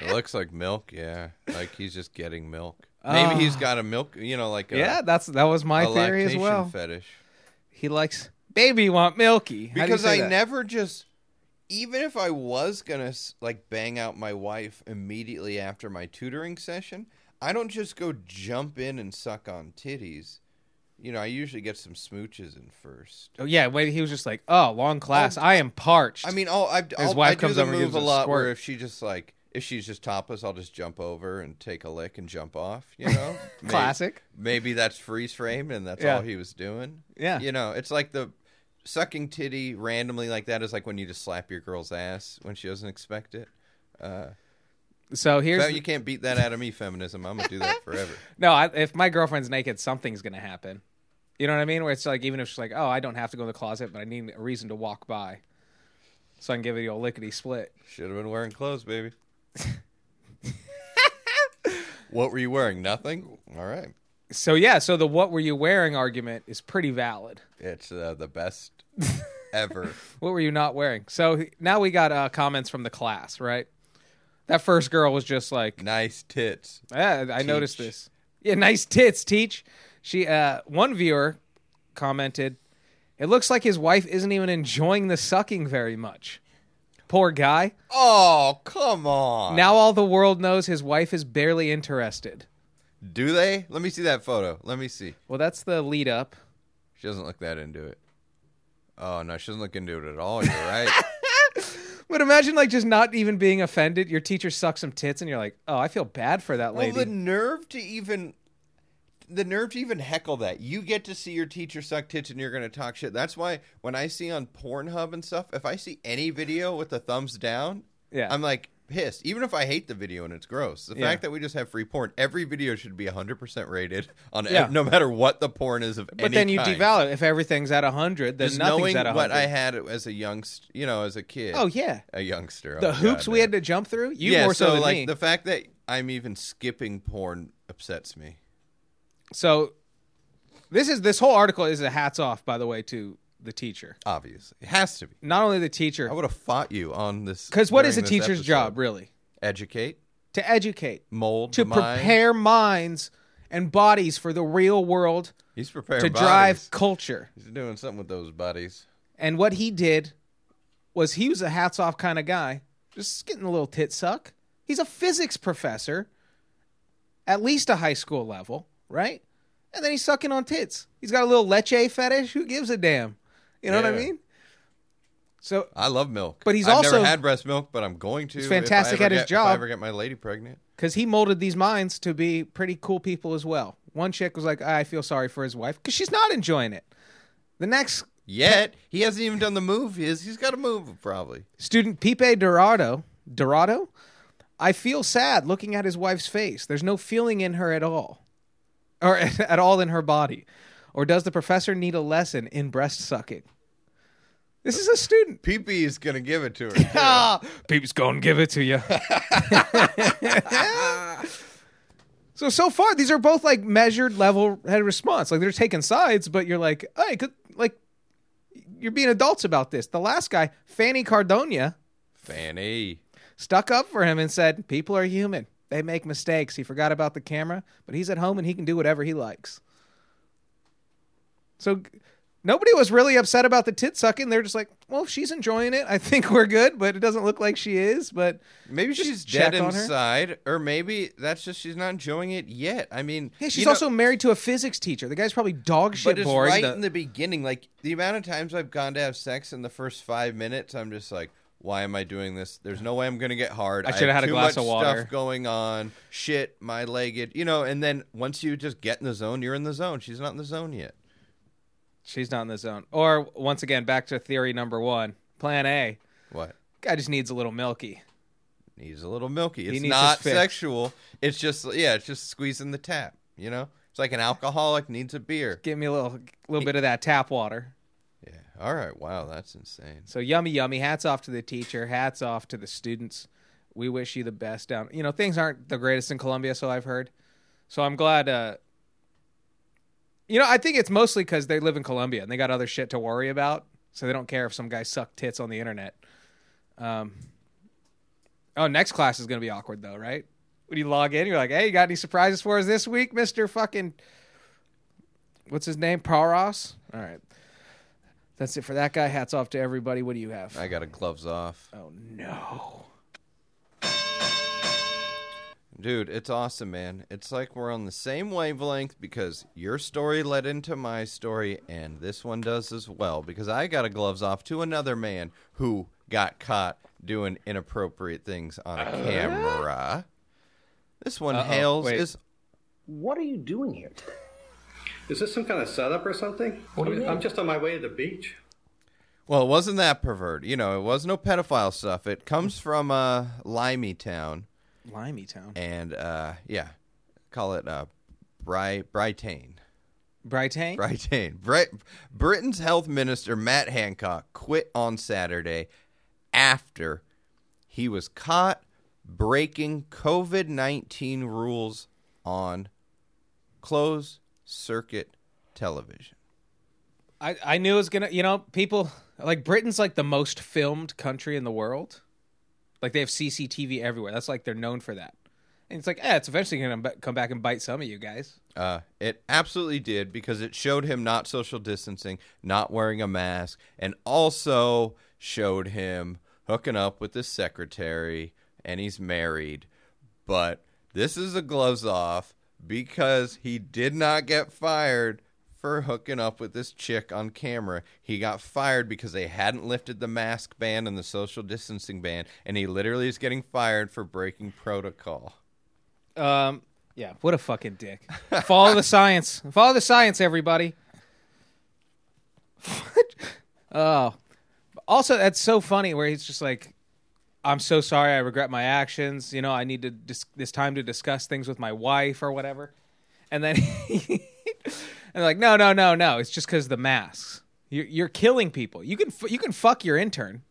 It looks like milk. Yeah, like he's just getting milk. Maybe he's ah. got a milk. You know, like a, yeah, that's that was my a theory as lactation well. Fetish. He likes baby you want milky How do you because say I that? never just even if I was gonna s- like bang out my wife immediately after my tutoring session, I don't just go jump in and suck on titties. You know, I usually get some smooches in first. Oh yeah, wait. He was just like, oh, long class. Oh, I am parched. I mean, oh, I, I'll, wife I do comes the over and move gives a a lot where squirt. if she just like if she's just topless, I'll just jump over and take a lick and jump off. You know, Classic. Maybe that's freeze frame and that's Yeah. all he was doing. Yeah. you know, it's like the sucking titty randomly like that is like when you just slap your girl's ass when she doesn't expect it. Uh, so here's the- you can't beat that out of me, feminism. I'm gonna do that forever. no. I, if my girlfriend's naked, something's gonna happen. You know what I mean? Where it's like even if she's like, "Oh, I don't have to go in the closet, but I need a reason to walk by, so I can give it a lickety split." Should have been wearing clothes, baby. what were you wearing? Nothing. All right. So yeah, so the "what were you wearing" argument is pretty valid. It's uh, the best ever. What were you not wearing? So now we got uh, comments from the class, right? That first girl was just like, Nice tits. Yeah, I noticed this. Yeah, nice tits, teach. She uh one viewer commented, "It looks like his wife isn't even enjoying the sucking very much." Poor guy. Oh, come on. Now all the world knows his wife is barely interested. Do they? Let me see that photo. Let me see. Well, that's the lead up. She doesn't look that into it. Oh no, she doesn't look into it at all. You're right. But imagine like just not even being offended. Your teacher sucks some tits and you're like, "Oh, I feel bad for that lady." well, the nerve to even the nerve to even heckle that. You get to see your teacher suck tits and you're going to talk shit. That's why when I see on Pornhub and stuff, if I see any video with the thumbs down, Yeah. I'm like pissed. Even if I hate the video and it's gross. The Yeah. fact that we just have free porn, every video should be 100% rated on Yeah. no matter what the porn is of but then you kind. devalue if everything's at 100, then Just nothing's knowing at 100. what I had as a youngster, you know, as a kid. Oh yeah. a youngster. The oh, hoops God, we had to jump through? You yeah, more so, than like me. the fact that I'm even skipping porn upsets me. So this is this whole article is a hats off, by the way, to the teacher. Obviously, it has to be. Not only the teacher, I would have fought you on this. because what is a teacher's episode. job really? Educate, To educate, mold, to prepare minds and bodies for the real world, He's preparing to drive culture. He's doing something with those bodies. And what he did was he was a hats off kind of guy, just getting a little tit suck. He's a physics professor, at least a high school level, right? And then he's sucking on tits. He's got a little leche fetish. Who gives a damn? You know what I mean? So I love milk, But he's I've also- never had breast milk, but I'm going to. He's fantastic at his get- job. If I ever get my lady pregnant, because he molded these minds to be pretty cool people as well. One chick was like, I feel sorry for his wife because she's not enjoying it. The next yet he hasn't even done the move. He's he's got to move probably. student, Pipe Dorado, Dorado, I feel sad looking at his wife's face. There's no feeling in her at all, or at all in her body. Or does the professor need a lesson in breast sucking? This is a student. Pee Pee is gonna give it to her. Ah, Peep's gonna give it to you. so so far, these are both like measured level head response. Like they're taking sides, but you're like, hey, good, like you're being adults about this. The last guy, Fanny Cardonia, Fanny. stuck up for him and said, "People are human. They make mistakes. He forgot about the camera, but he's at home and he can do whatever he likes." So nobody was really upset about the tit sucking. They're just like, "Well, if she's enjoying it. I think we're good." But it doesn't look like she is. But Maybe she's dead on her. inside, or maybe that's just she's not enjoying it yet. I mean, hey, she's you know- also married to a physics teacher. The guy's probably dog shit but it's boring. right The- in the beginning. Like the amount of times I've gone to have sex in the first five minutes, I'm just like, why am I doing this? There's no way I'm gonna get hard. I should've have had a too glass much of water." Stuff going on. Shit, my leg. It, you know. And then once you just get in the zone, you're in the zone. She's not in the zone yet. she's not in the zone. Or once again, back to theory number one, Plan A. What? Guy just needs a little milky. Needs a little milky. It's not sexual. It's just yeah. It's just squeezing the tap. You know. It's like an alcoholic needs a beer. Give me a little, little bit of that tap water. All right. Wow. That's insane. So yummy, yummy. Hats off to the teacher. Hats off to the students. We wish you the best down. You know, things aren't the greatest in Colombia, so I've heard. So I'm glad. Uh, you know, I think it's mostly because they live in Colombia and they got other shit to worry about, so they don't care if some guy sucked tits on the internet. Um. Oh, next class is gonna be awkward though, right? When you log in, you're like, "Hey, you got any surprises for us this week, Mister Fucking what's his name, Paros?" All right, that's it for that guy. Hats off to everybody. What do you have? I got a gloves off. Oh no. Dude, it's awesome, man. It's like we're on the same wavelength because your story led into my story, and this one does as well. Because I got a gloves off to another man who got caught doing inappropriate things on a uh-huh. camera. This one Uh-oh, hails wait. is What are you doing here today? Is this some kind of setup or something? What do you I mean, mean? I'm just on my way to the beach. well, it wasn't that pervert. You know, it was no pedophile stuff. It comes from uh, Limey Town, Limey Town. and uh, yeah, call it uh, Bri Brightain. Brightain. Brightain. Brit- Britain's health minister Matt Hancock quit on Saturday after he was caught breaking COVID 19 rules on closed circuit television. I, I knew it was gonna. You know, people like Britain's like the most filmed country in the world. Like they have CCTV everywhere. That's like they're known for that. And it's like, eh, it's eventually gonna b- come back and bite some of you guys. Uh, it absolutely did because it showed him not social distancing, not wearing a mask, and also showed him hooking up with his secretary, and he's married. But this is a gloves off because he did not get fired for hooking up with this chick on camera. He got fired because they hadn't lifted the mask ban and the social distancing ban, and he literally is getting fired for breaking protocol. Um, yeah, what a fucking dick. Follow the science. Follow the science, everybody. Oh, also that's so funny where he's just like, "I'm so sorry. I regret my actions. You know, I need to dis- this time to discuss things with my wife or whatever." And then, and they're like, "No, no, no, no. It's just because the masks. You're, you're killing people. You can f- you can fuck your intern.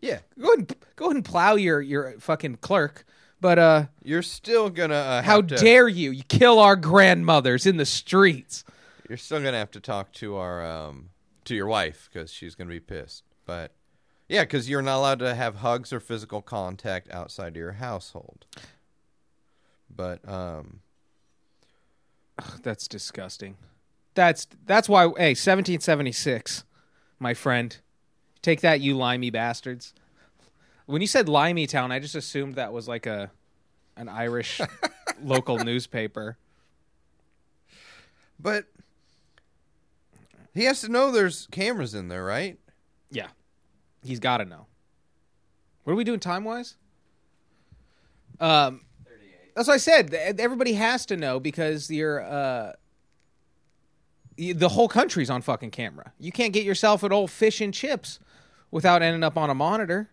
Yeah, Go ahead, and, go ahead and plow your your fucking clerk." But uh, you're still gonna uh, how to- dare you? You kill our grandmothers in the streets. You're still gonna have to talk to our um to your wife because she's gonna be pissed. But yeah, because you're not allowed to have hugs or physical contact outside of your household. But um, That's disgusting. That's that's why. Hey, 1776, my friend. Take that, you limey bastards. When you said Limey Town, I just assumed that was like a an Irish local newspaper. but he has to know there's cameras in there, right? Yeah, he's got to know. What are we doing time wise? Um, that's what I said. Everybody has to know because you're uh, the whole country's on fucking camera. You can't get yourself an old fish and chips without ending up on a monitor.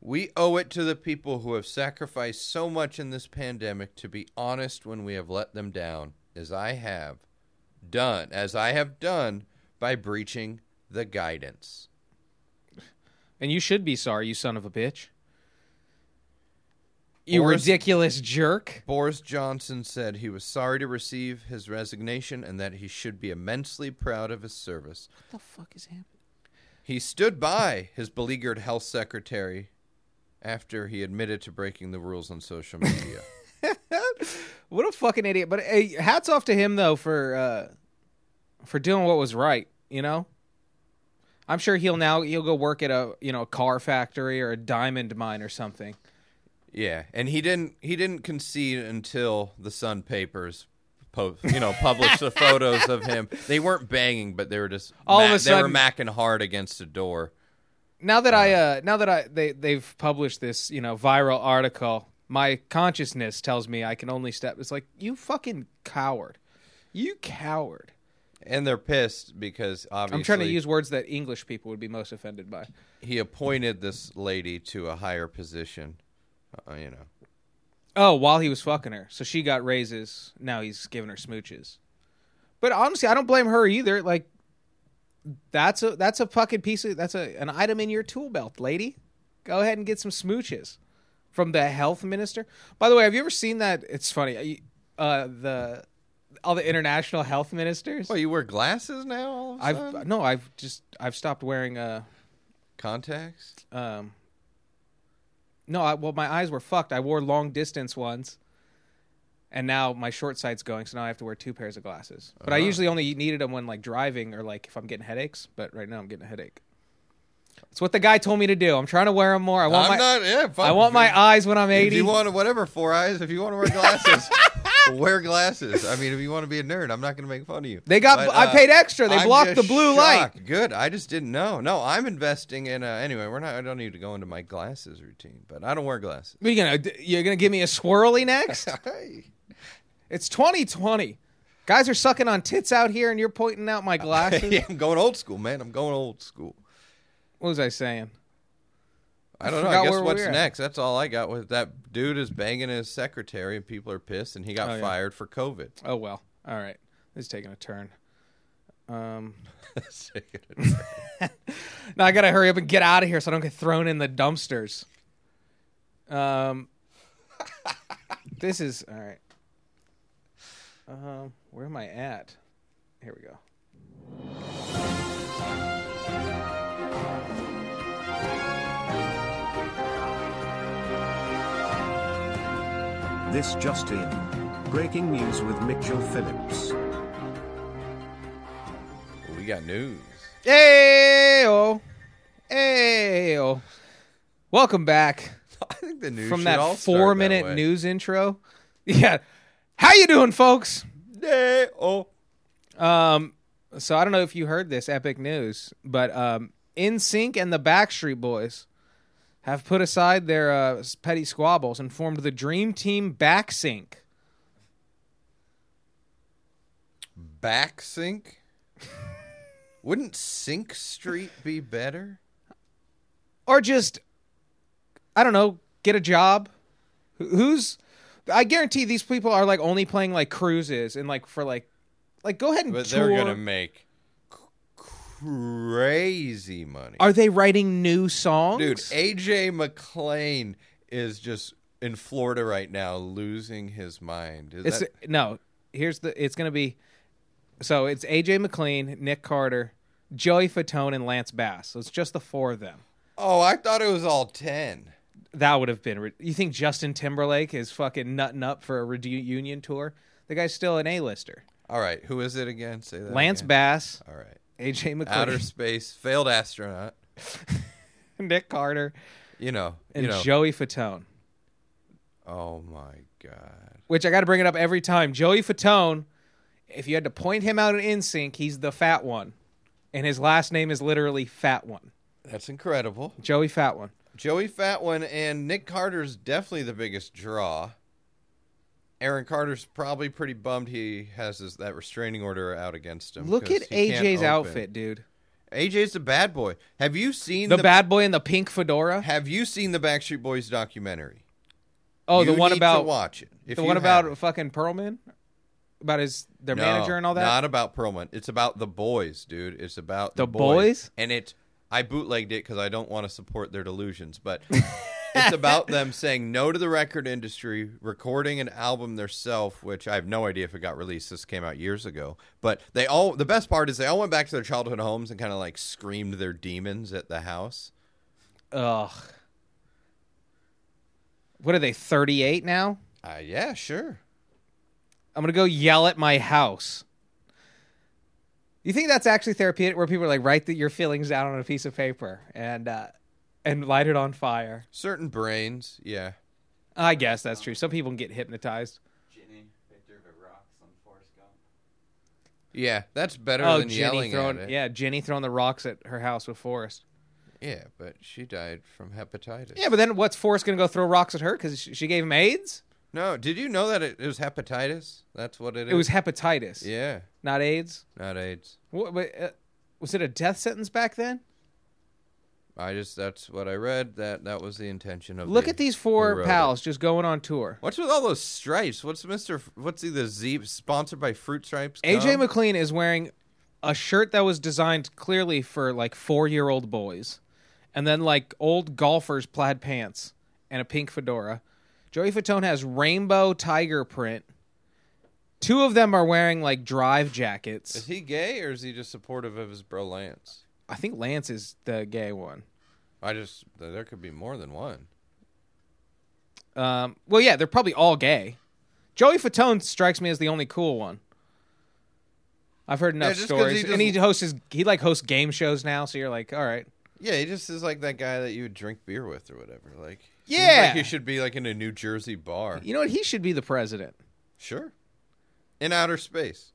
We owe it to the people who have sacrificed so much in this pandemic to be honest when we have let them down, as I have done, as I have done by breaching the guidance. And you should be sorry, you son of a bitch. You Boris- ridiculous jerk. Boris Johnson said he was sorry to receive his resignation and that he should be immensely proud of his service. What the fuck is happening? He stood by his beleaguered health secretary after he admitted to breaking the rules on social media. What a fucking idiot! But hey, hats off to him though for uh, for doing what was right. You know, I'm sure he'll now he'll go work at a you know a car factory or a diamond mine or something. yeah, and he didn't he didn't concede until the Sun papers po- you know published the photos of him. They weren't banging, but they were just All of a sudden they were macking hard against a door. Now that I uh, now that I they they've published this you know viral article, my consciousness tells me I can only step. It's like you fucking coward, you coward. And they're pissed because obviously I'm trying to use words that English people would be most offended by. he appointed this lady to a higher position. Uh, you know. Oh, while he was fucking her. So she got raises. Now he's giving her smooches. But honestly, I don't blame her either. Like that's a that's a fucking piece of that's a an item in your tool belt, lady. Go ahead and get some smooches from the health minister. By the way, have you ever seen that? It's funny. Uh the all the international health ministers. Oh, you wear glasses now all of a sudden? I've no, I've just I've stopped wearing uh Contacts? um no I, well my eyes were fucked i wore long distance ones and now my short sight's going so now i have to wear two pairs of glasses but i usually only needed them when like driving or like if i'm getting headaches but right now i'm getting a headache it's what the guy told me to do i'm trying to wear them more i want I'm my not. Yeah, fuck. i want my eyes when i'm If 80 you want to, whatever, four eyes. If you want to wear glasses, wear glasses. I mean, if you want to be a nerd, I'm not going to make fun of you. They got- But, I uh, paid extra. They I'm blocked the blue light. shocked. Good. I just didn't know. No, I'm investing in. Uh, anyway, we're not. I don't need to go into my glasses routine, but I don't wear glasses. what are you gonna you're gonna give me a swirly next it's 2020 guys are sucking on tits out here and you're pointing out my glasses yeah, I'm going old school, man. I'm going old school. what was i saying I don't know. I guess what's next? That's all I got. Was that dude is banging his secretary, and people are pissed, and he got Oh, yeah. fired for COVID. Oh well. All right. Is taking a turn. Um, now I gotta hurry up and get out of here so I don't get thrown in the dumpsters. Um, this is all right. Um, where am I at? Here we go. This just in. Breaking news with Mitchell Phillips. we got news. Hey-o. Hey-o. Welcome back I think the news from that all start four that minute way. news intro. Yeah. How you doing, folks? Hey, oh, Um, so I don't know if you heard this epic news, but um, Sync and the Backstreet Boys have put aside their uh, petty squabbles and formed the Dream Team Backsync. back sync. Wouldn't Sink Street be better? or just I don't know, get a job. Who's I guarantee these people are like only playing like cruises and like for like like go ahead and But tour. they're gonna make crazy money. Are they writing new songs? Dude, AJ McLean is just in Florida right now, losing his mind. Is it's that, no. Here's the. It's gonna be. So it's AJ McLean, Nick Carter, Joey Fatone, and Lance Bass. So it's just the four of them. oh, I thought it was all ten. That would have been. You think Justin Timberlake is fucking nutting up for a reunion tour? The guy's still an A-lister. All right, who is it again? Say that. Lance again. Bass, All right, AJ McLean, outer space, failed astronaut. Nick Carter, You know, and you know. Joey Fatone. oh my god. Which I got to bring it up every time. Joey Fatone. If you had to point him out in NSYNC, he's the fat one, and his last name is literally Fat One. That's incredible. Joey Fat One. Joey Fat One and Nick Carter's definitely the biggest draw. Aaron Carter's probably pretty bummed he has his, that restraining order out against him. Look at AJ's outfit, dude. AJ's a bad boy. Have you seen The, the, bad boy in the pink fedora. Have you seen the Backstreet Boys documentary? Oh, the one need to about watch it. The one about haven't. fucking Pearlman, about his their No, manager and all that. Not about Pearlman. It's about the boys, dude. It's about the, The boys? and it. I bootlegged it because I don't want to support their delusions, but it's about them saying no to the record industry, recording an album themselves, which I have no idea if it got released. This came out years ago, but they all. The best part is they all went back to their childhood homes and kind of like screamed their demons at the house. Ugh. What are they? Thirty eight now. Uh, yeah, sure. I'm gonna go yell at my house. You think that's actually therapeutic, where people are like write the, your feelings down on a piece of paper and uh, and light it on fire? Certain brains, yeah. I guess that's true. Some people can get hypnotized. Jenny picked her the rocks on Forrest Gump. Yeah, that's better oh, than Jenny yelling throwing at it. yeah, Jenny throwing the rocks at her house with Forrest. Yeah, but she died from hepatitis. Yeah, but then what's Forrest gonna go throw rocks at her because she gave him AIDS? No, did you know that it, it was hepatitis? That's what it is. It was hepatitis, Yeah, not AIDS. not AIDS. What, but, uh, was it a death sentence back then? I just that's what I read. That that was the intention of. Look the- at these four pals it. just going on tour. What's with all those stripes? What's Mister? What's he the Z sponsored by Fruit Stripes? AJ? McLean is wearing a shirt that was designed clearly for like four year old boys, and then like old golfers' plaid pants and a pink fedora. Joey Fatone has rainbow tiger print. Two of them are wearing like drive jackets. Is he gay or is he just supportive of his bro Lance? I think Lance is the gay one. I just there could be more than one. Um, well, yeah, they're probably all gay. Joey Fatone strikes me as the only cool one. I've heard enough 'cause stories, he and he hosts his, he like hosts game shows now. So you're like, all right, Yeah, he just is like that guy that you would drink beer with or whatever. Like, Yeah. like he should be like in a New Jersey bar. you know what? He should be the president. Sure, in outer space.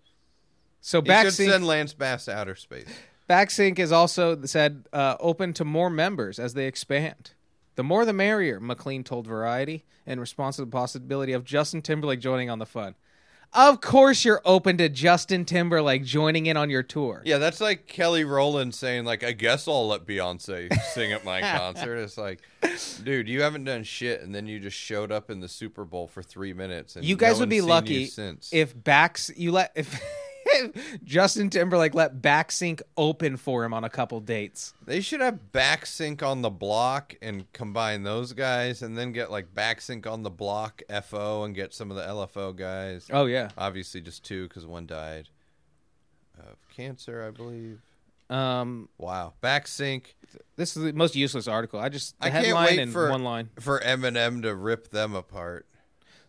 So He should send Lance Bass to outer space. Backsync is also said uh, open to more members as they expand. The more the merrier, McLean told Variety in response to the possibility of Justin Timberlake joining on the fun. Of course, you're open to Justin Timberlake joining in on your tour. Yeah, that's like Kelly Rowland saying, like, I guess I'll let Beyonce sing at my concert. It's like, dude, you haven't done shit, and then you just showed up in the Super Bowl for three minutes. And you no guys would be lucky if backs you let if Justin Timberlake let Backsync open for him on a couple dates. They should have backsync on the block and combine those guys, and then get like backsync on the block FO and get some of the LFO guys. Oh yeah. Obviously, just two because one died of cancer, I believe. Um, Wow, backsync. this is the most useless article. I just the I can't headline wait and for one line. for Eminem to rip them apart.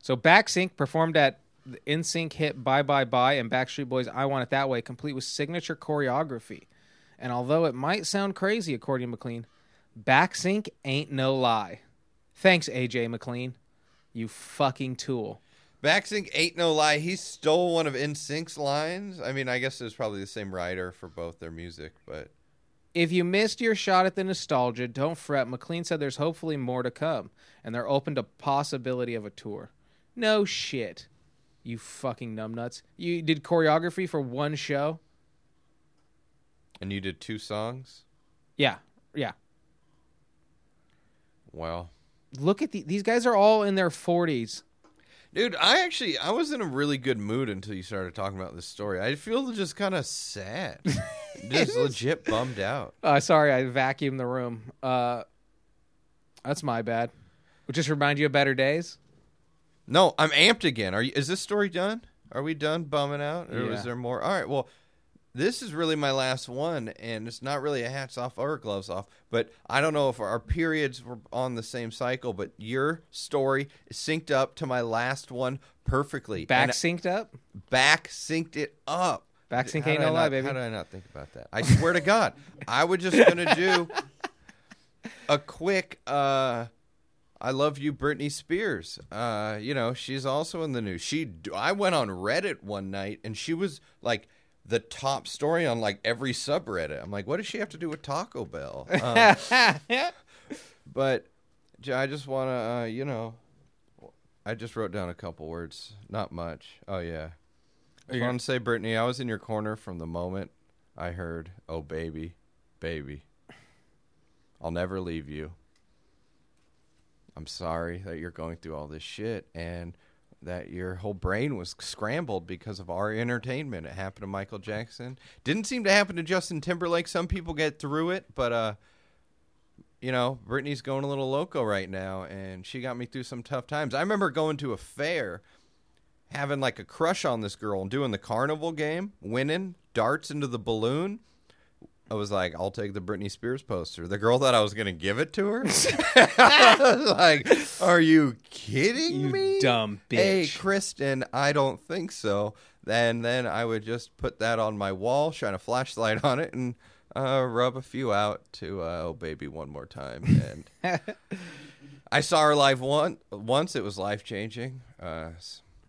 So Backsync performed at the NSYNC hit Bye Bye Bye and Backstreet Boys I Want It That Way, complete with signature choreography. And although it might sound crazy, according to McLean, Backsync ain't no lie. Thanks, AJ McLean. You fucking tool. Backsync ain't no lie. He stole one of NSYNC's lines. I mean, I guess it was probably the same writer for both their music, but If you missed your shot at the nostalgia, don't fret. McLean said there's hopefully more to come, and they're open to possibility of a tour. No shit. You fucking numbnuts. You did choreography for one show? and you did two songs. Yeah. Yeah. Well, Look at the, these guys are all in their 40s. dude, I actually I was in a really good mood until you started talking about this story. I feel just kind of sad, just legit bummed out. Uh, sorry, I vacuumed the room. Uh, that's my bad. Would just remind you of better days? No, I'm amped again. Are you? Is this story done? Are we done bumming out, or Yeah. is there more? All right. Well, this is really my last one, and it's not really a hats off or gloves off. But I don't know if our periods were on the same cycle. But your story synced up to my last one perfectly. Back And synced up? back synced it up. Back sync ain't no lie, baby. How did I not think about that? I swear to God, I was just gonna do a quick. uh I love you, Britney Spears. Uh, you know she's also in the news. She, I went on Reddit one night and she was like the top story on like every subreddit. I'm like, what does she have to do with Taco Bell? Um, but I just want to, uh, you know, I just wrote down a couple words, not much. Oh yeah, I want to say, Britney, I was in your corner from the moment I heard, "Oh baby, baby, I'll never leave you." I'm sorry that you're going through all this shit and that your whole brain was scrambled because of our entertainment. It happened to Michael Jackson. Didn't seem to happen to Justin Timberlake. Some people get through it, but uh you know, Britney's going a little loco right now and she got me through some tough times. I remember going to a fair having like a crush on this girl and doing the carnival game, winning darts into the balloon. I was like, I'll take the Britney Spears poster. The girl thought I was going to give it to her. I was like, are you kidding You me? dumb bitch. Hey. Kristen, I don't think so. Then, then I would just put that on my wall, shine a flashlight on it, and uh, rub a few out to uh, "Oh Baby" one more time. And I saw her live one once. It was life changing. Uh,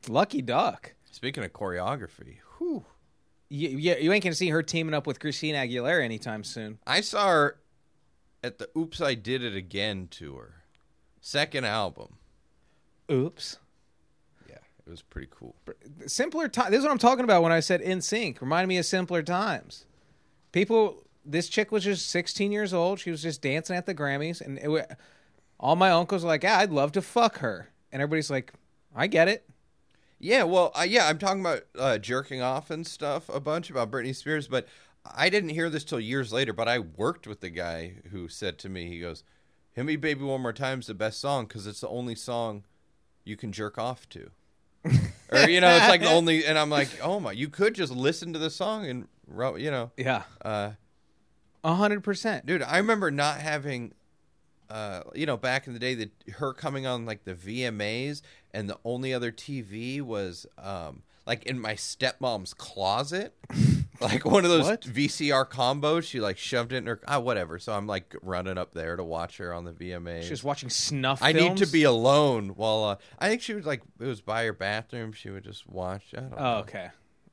Lucky duck. speaking of choreography, whew. You, you, you ain't to see her teaming up with Christina Aguilera anytime soon. I saw her at the "Oops, I Did It Again" tour, second album. Oops. Yeah, it was pretty cool. Simpler time. This is what I'm talking about when I said in sync. Reminded me of simpler times. People, this chick was just 16 years old. She was just dancing at the Grammys, and it, all my uncles were like, "Yeah, I'd love to fuck her," and everybody's like, "I get it." Yeah, well, uh, yeah, I'm talking about uh, jerking off and stuff a bunch about Britney Spears, but I didn't hear this till years later. But I worked with the guy who said to me, he goes, "Hit me, baby, one more time is the best song because it's the only song you can jerk off to." or you know, it's like the only, and I'm like, "Oh my, you could just listen to the song and, you know." Yeah, Uh, a hundred percent. dude i remember not having uh you know back in the day that her coming on like the vmas and the only other tv was um like in my stepmom's closet like one of those What? vcr combos she like shoved it in her ah whatever so i'm like running up there to watch her on the VMA. She was watching snuff. i need to films? be alone while uh, i think she was like it was by her bathroom she would just watch i don't know Oh, okay.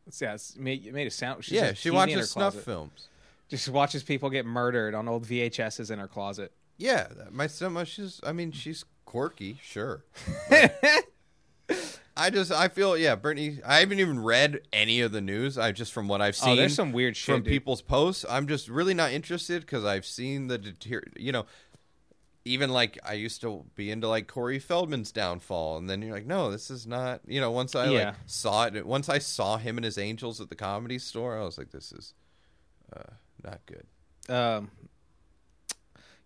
It's- Yeah, it's made, it made it sound. She's yeah a she TV in her watches snuff closet. films Just watches people get murdered on old VHSs in her closet. Yeah, my stepmom, she's. I mean, she's quirky, sure. I just, I feel, yeah, Britney. I haven't even read any of the news. I just from what I've seen. Oh, there's some weird shit, from dude. people's posts. I'm just really not interested because I've seen the deter. You know, even like I used to be into like Corey Feldman's downfall, and then you're like, no, this is not. You know, once I Yeah. like saw it, once I saw him and his angels at the comedy store, I was like, this is uh, not good. Um,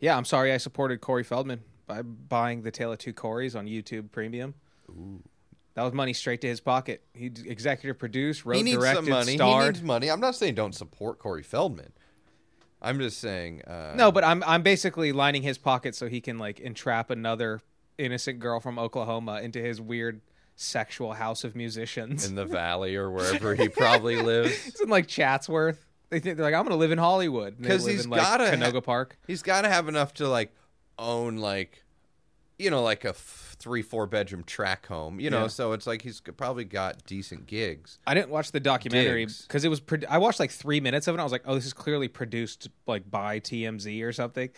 yeah, I'm sorry I supported Corey Feldman by buying the Tale of Two Corys on YouTube Premium. That was money straight to his pocket. He executive produced, wrote, he needs directed, some money. He needs money. I'm not saying don't support Corey Feldman. I'm just saying. Uh, No, but I'm I'm basically lining his pocket so he can like entrap another innocent girl from Oklahoma into his weird sexual house of musicians. in the valley or wherever he probably lives. it's in like Chatsworth. They think they're like, I'm gonna live in Hollywood because they 'Cause live he's in, like, gotta Canoga Park. He's got to have enough to like own like, you know, like a f- three four bedroom track home. You know, Yeah. so it's like he's probably got decent gigs. I didn't watch the documentary because it was. Pro- I watched like three minutes of it. And I was like, oh, this is clearly produced like by TMZ or something.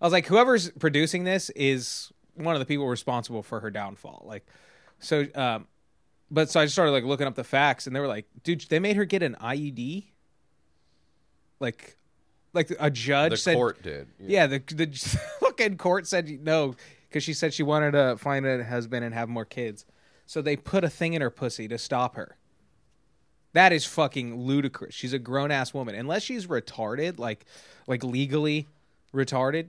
I was like, whoever's producing this is one of the people responsible for her downfall. Like, so, um, but so I just started like looking up the facts, and they were like, dude, they made her get an IUD. Like, like a judge The said, court did. yeah, the the fucking court said no because she said she wanted to find a husband and have more kids. So they put a thing in her pussy to stop her. That is fucking ludicrous. She's a grown ass woman. Unless she's retarded, like like legally retarded,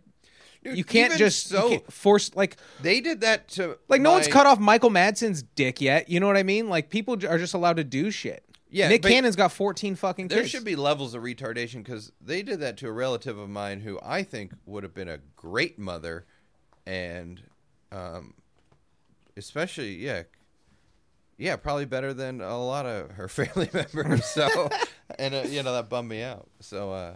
Dude, you can't just you can't force like They did that to like no one's cut off Michael Madsen's dick yet. You know what I mean? Like people are just allowed to do shit. Yeah, Nick Cannon's got 14 fucking There kids. should be levels of retardation because they did that to a relative of mine who I think would have been a great mother, and um, especially yeah, yeah, probably better than a lot of her family members. So, and uh, you know that bummed me out. So, uh,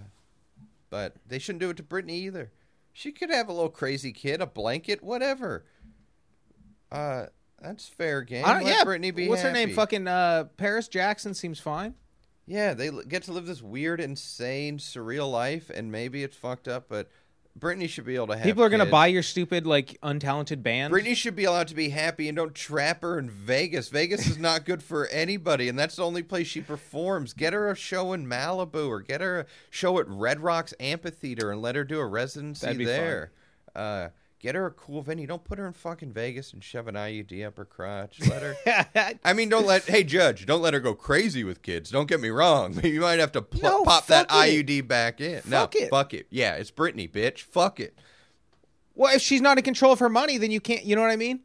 but they shouldn't do it to Britney either. She could have a little crazy kid, a blanket, whatever. Uh, that's fair game. I don't, Let yeah, Britney be what's her name? Fucking uh, Paris Jackson seems fine. Yeah, they l- get to live this weird, insane, surreal life, and maybe it's fucked up, but Britney should be able to have. People are gonna buy your stupid like untalented band. Britney should be allowed to be happy and don't trap her in Vegas. Vegas is not good for anybody, and that's the only place she performs. Get her a show in Malibu or get her a show at Red Rocks Amphitheater and let her do a residency That'd be fun. there. Uh, get her a cool venue. Don't put her in fucking Vegas and shove an IUD up her crotch. Let her. I mean, don't let. Hey, judge, don't let her go crazy with kids. Don't get me wrong. You might have to pl- No, pop that it. IUD back in. Fuck no, it. fuck it. Yeah, it's Britney, bitch. Fuck it. well, if she's not in control of her money, then you can't. You know what I mean?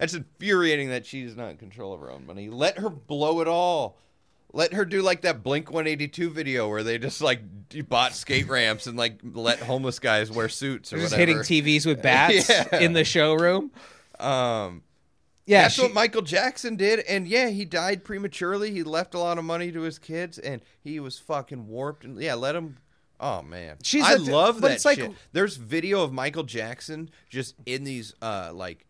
It's infuriating that she's not in control of her own money. Let her blow it all. Let her do like that Blink 182 video where they just like bought skate ramps and like let homeless guys wear suits or They're just whatever. hitting TVs with bats Yeah. in the showroom. Um, Yeah, that's she- what Michael Jackson did, and yeah, he died prematurely. He left a lot of money to his kids, and he was fucking warped. And yeah, let him. Oh man, She's I a- love but that it's like- shit. There's video of Michael Jackson just in these uh like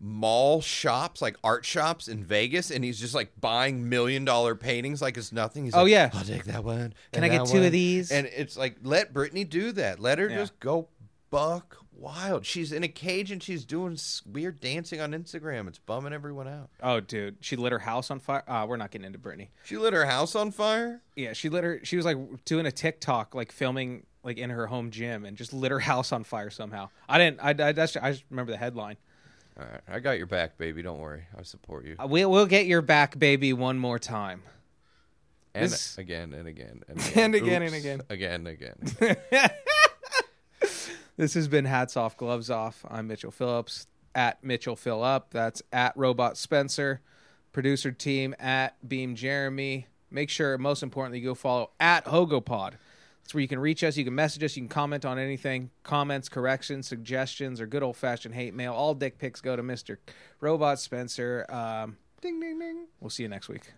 mall shops, like art shops in Vegas, and he's just like buying million dollar paintings like it's nothing. He's Oh, like, yeah. I'll take that one. Can I get that two of these? And it's like let Britney do that. Let her Yeah. just go buck wild. She's in a cage and she's doing weird dancing on Instagram. It's bumming everyone out. Oh, dude, she lit her house on fire. Uh, we're not getting into Britney. She lit her house on fire. Yeah, she lit her. She was like doing a TikTok, like filming like in her home gym, and just lit her house on fire somehow. I didn't. I, I that's. I just remember the headline. All right, I got your back, baby. Don't worry, I support you. Uh, We'll we'll get your back, baby, one more time. And this- again and again and again, And again and Oops. again. again again. This has been hats off, gloves off. I'm Mitchell Phillips at Mitchell Fill Up. That's at Robot Spencer. Producer team at Beam Jeremy. Make sure, most importantly, you go follow at HogoPod. That's where you can reach us. You can message us. You can comment on anything. Comments, corrections, suggestions, or good old fashioned hate mail. All dick pics go to Mr. Robot Spencer. Um, ding ding ding. we'll see you next week.